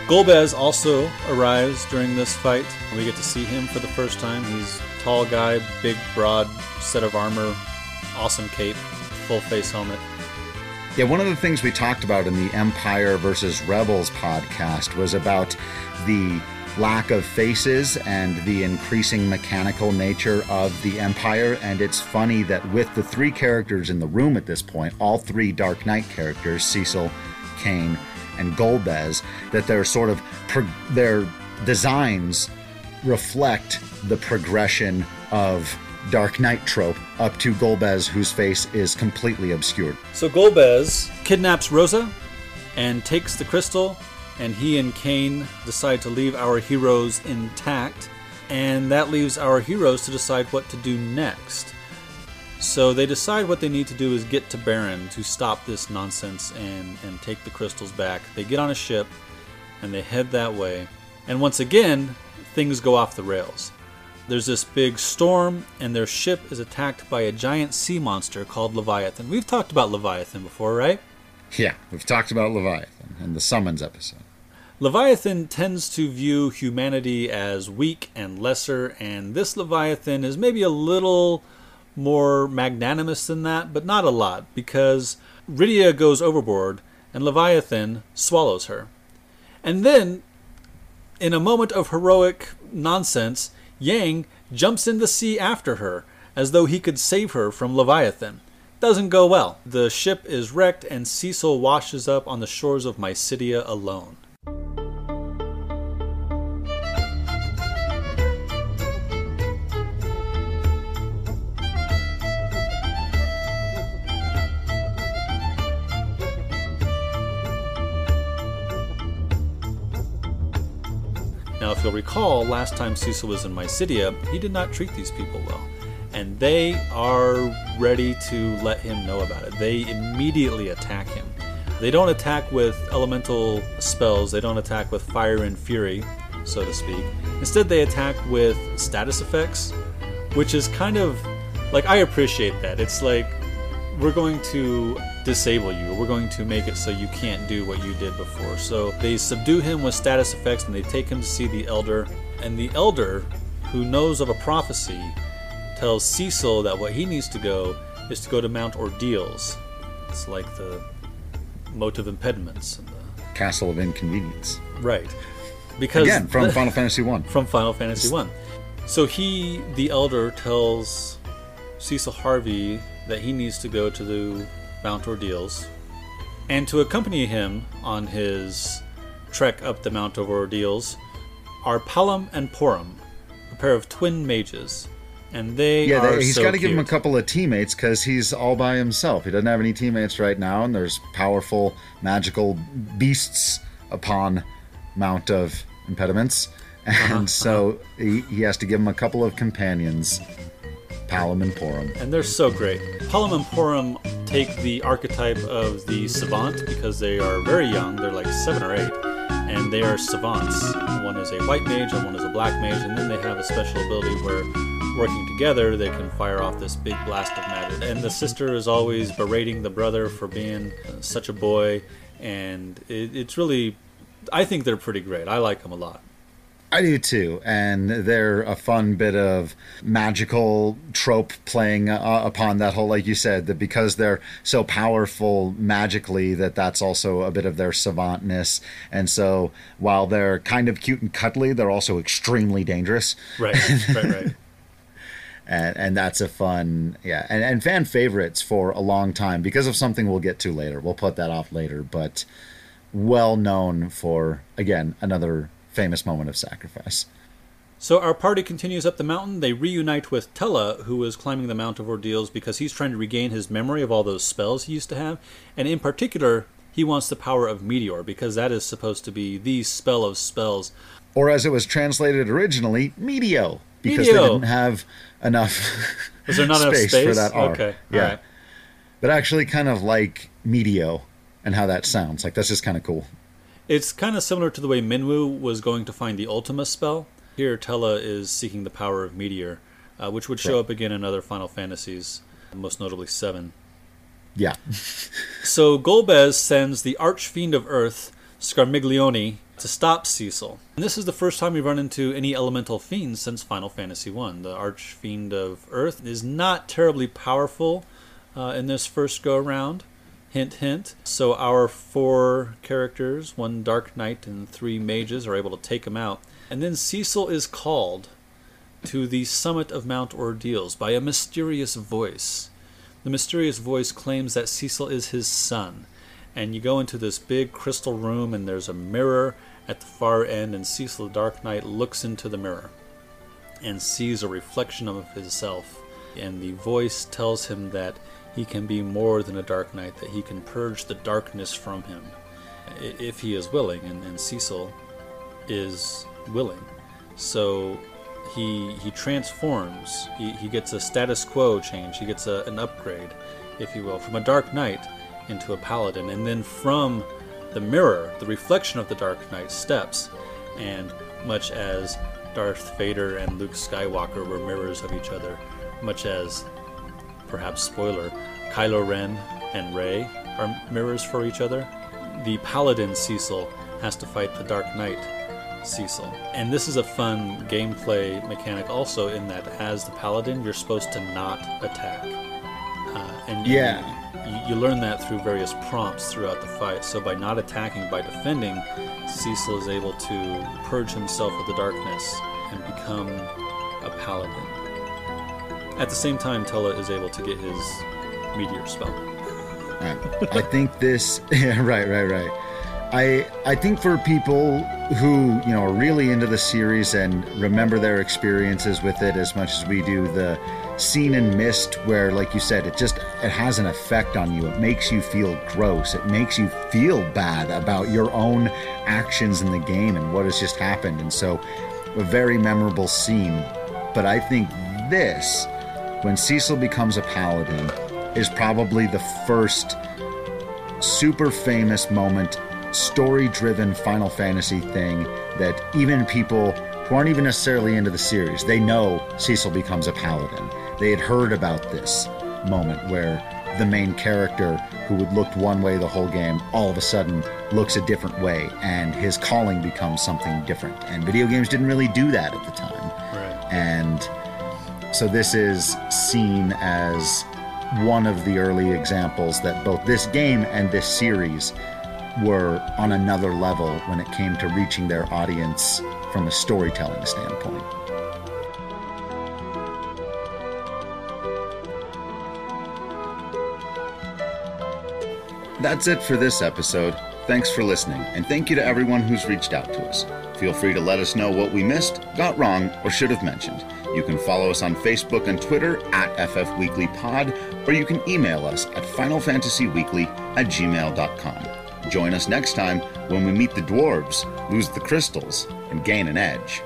Golbez also arrives during this fight. We get to see him for the first time. He's tall guy, big, broad set of armor, awesome cape, full face helmet. Yeah, one of the things we talked about in the Empire versus Rebels podcast was about the lack of faces and the increasing mechanical nature of the Empire. And it's funny that with the three characters in the room at this point, all three Dark Knight characters, Cecil, Kain, and Golbez, that their sort of their designs reflect the progression of Dark Knight trope up to Golbez, whose face is completely obscured. So Golbez kidnaps Rosa and takes the crystal and he and Kain decide to leave our heroes intact, and that leaves our heroes to decide what to do next. So they decide what they need to do is get to Baron to stop this nonsense and, and take the crystals back. They get on a ship and they head that way. And once again, things go off the rails. There's this big storm, and their ship is attacked by a giant sea monster called Leviathan. We've talked about Leviathan before, right? Yeah, we've talked about Leviathan in the Summons episode. Leviathan tends to view humanity as weak and lesser, and this Leviathan is maybe a little more magnanimous than that, but not a lot, because Rydia goes overboard and Leviathan swallows her. And then, in a moment of heroic nonsense, Yang jumps in the sea after her, as though he could save her from Leviathan. Doesn't go well. The ship is wrecked, and Cecil washes up on the shores of Mysidia alone. Recall, last time Cecil was in Mysidia, he did not treat these people well. And they are ready to let him know about it. They immediately attack him. They don't attack with elemental spells, they don't attack with fire and fury, so to speak. Instead, they attack with status effects, which is kind of like I appreciate that. It's like we're going to disable you. We're going to make it so you can't do what you did before. So they subdue him with status effects and they take him to see the elder. And the elder, who knows of a prophecy, tells Cecil that what he needs to go is to go to Mount Ordeals. It's like the moat of impediments. And the... Castle of Inconvenience. Right. Because Again, from Final Fantasy 1. From Final Fantasy 1. So he, the elder, tells Cecil Harvey that he needs to go to the Mount Ordeals and to accompany him on his trek up the Mount of Ordeals are Palom and Porom, a pair of twin mages. And they yeah, are they, he's so got to give him a couple of teammates because he's all by himself. He doesn't have any teammates right now, and there's powerful magical beasts upon Mount of Impediments, and Uh-huh, so he, he has to give him a couple of companions, Palom and Porom. and they're so great. Palom and Porom take the archetype of the savant because they are very young. They're like seven or eight, and they are savants. One is a white mage and one is a black mage, and then they have a special ability where, working together, they can fire off this big blast of magic. And the sister is always berating the brother for being uh, such a boy, and it, it's really, I think they're pretty great. I like them a lot. I do too, and they're a fun bit of magical trope playing uh, upon that whole, like you said, that because they're so powerful magically, that that's also a bit of their savantness. And so, while they're kind of cute and cuddly, they're also extremely dangerous, Right, right, right. and and that's a fun, yeah, and and fan favorites for a long time because of something we'll get to later. We'll put that off later, but well known for again another famous moment of sacrifice. So our party continues up the mountain. They reunite with Tellah, who is climbing the Mount of Ordeals because he's trying to regain his memory of all those spells he used to have. And in particular, he wants the power of Meteor because that is supposed to be the spell of spells. or as it was translated originally, Meteo, because Meteo. they didn't have enough Was there not enough space, space for that R. Okay, yeah, alright. but actually, kind of like Meteo and how that sounds. Like that's just kind of cool. It's kind of similar to the way Minwu was going to find the Ultima spell. Here, Tellah is seeking the power of Meteor, uh, which would show Right. up again in other Final Fantasies, most notably 7. Yeah, So Golbez sends the Archfiend of Earth, Scarmiglione, to stop Cecil. And this is the first time we run into any elemental fiends since Final Fantasy I. The Archfiend of Earth is not terribly powerful uh, in this first go around. Hint, hint. So our four characters, one Dark Knight and three mages, are able to take him out. And then Cecil is called to the summit of Mount Ordeals by a mysterious voice. The mysterious voice claims that Cecil is his son. And you go into this big crystal room, and there's a mirror at the far end, and Cecil the Dark Knight looks into the mirror and sees a reflection of himself. And the voice tells him that he can be more than a Dark Knight, that he can purge the darkness from him if he is willing. And, and Cecil is willing. So he he transforms. He, he gets a status quo change. He gets a, an upgrade, if you will, from a Dark Knight into a Paladin. And then from the mirror, the reflection of the Dark Knight steps. And much as Darth Vader and Luke Skywalker were mirrors of each other, much as, perhaps spoiler, Kylo Ren and Rey are mirrors for each other, the Paladin Cecil has to fight the Dark Knight Cecil. And this is a fun gameplay mechanic also in that as the Paladin, you're supposed to not attack. Uh, and Yeah. you, you learn that through various prompts throughout the fight. So by not attacking, by defending, Cecil is able to purge himself of the darkness and become a paladin. At the same time, Tellah is able to get his meteor spell. I think this. Yeah, right, right, right. I I think for people who you know are really into the series and remember their experiences with it as much as we do, the scene in Mist where, like you said, it just it has an effect on you. It makes you feel gross. It makes you feel bad about your own actions in the game and what has just happened. And so, a very memorable scene. But I think this, when Cecil becomes a paladin, is probably the first super famous moment, story driven Final Fantasy thing that even people who aren't even necessarily into the series, they know Cecil becomes a paladin. They had heard about this moment where the main character who had looked one way the whole game all of a sudden looks a different way and his calling becomes something different. And video games didn't really do that at the time. Right. And so this is seen as one of the early examples that both this game and this series were on another level when it came to reaching their audience from a storytelling standpoint. That's it for this episode. Thanks for listening, and thank you to everyone who's reached out to us. Feel free to let us know what we missed, got wrong, or should have mentioned. You can follow us on Facebook and Twitter at FFWeeklyPod, or you can email us at FinalFantasyWeekly at gmail.com. Join us next time when we meet the dwarves, lose the crystals, and gain an edge.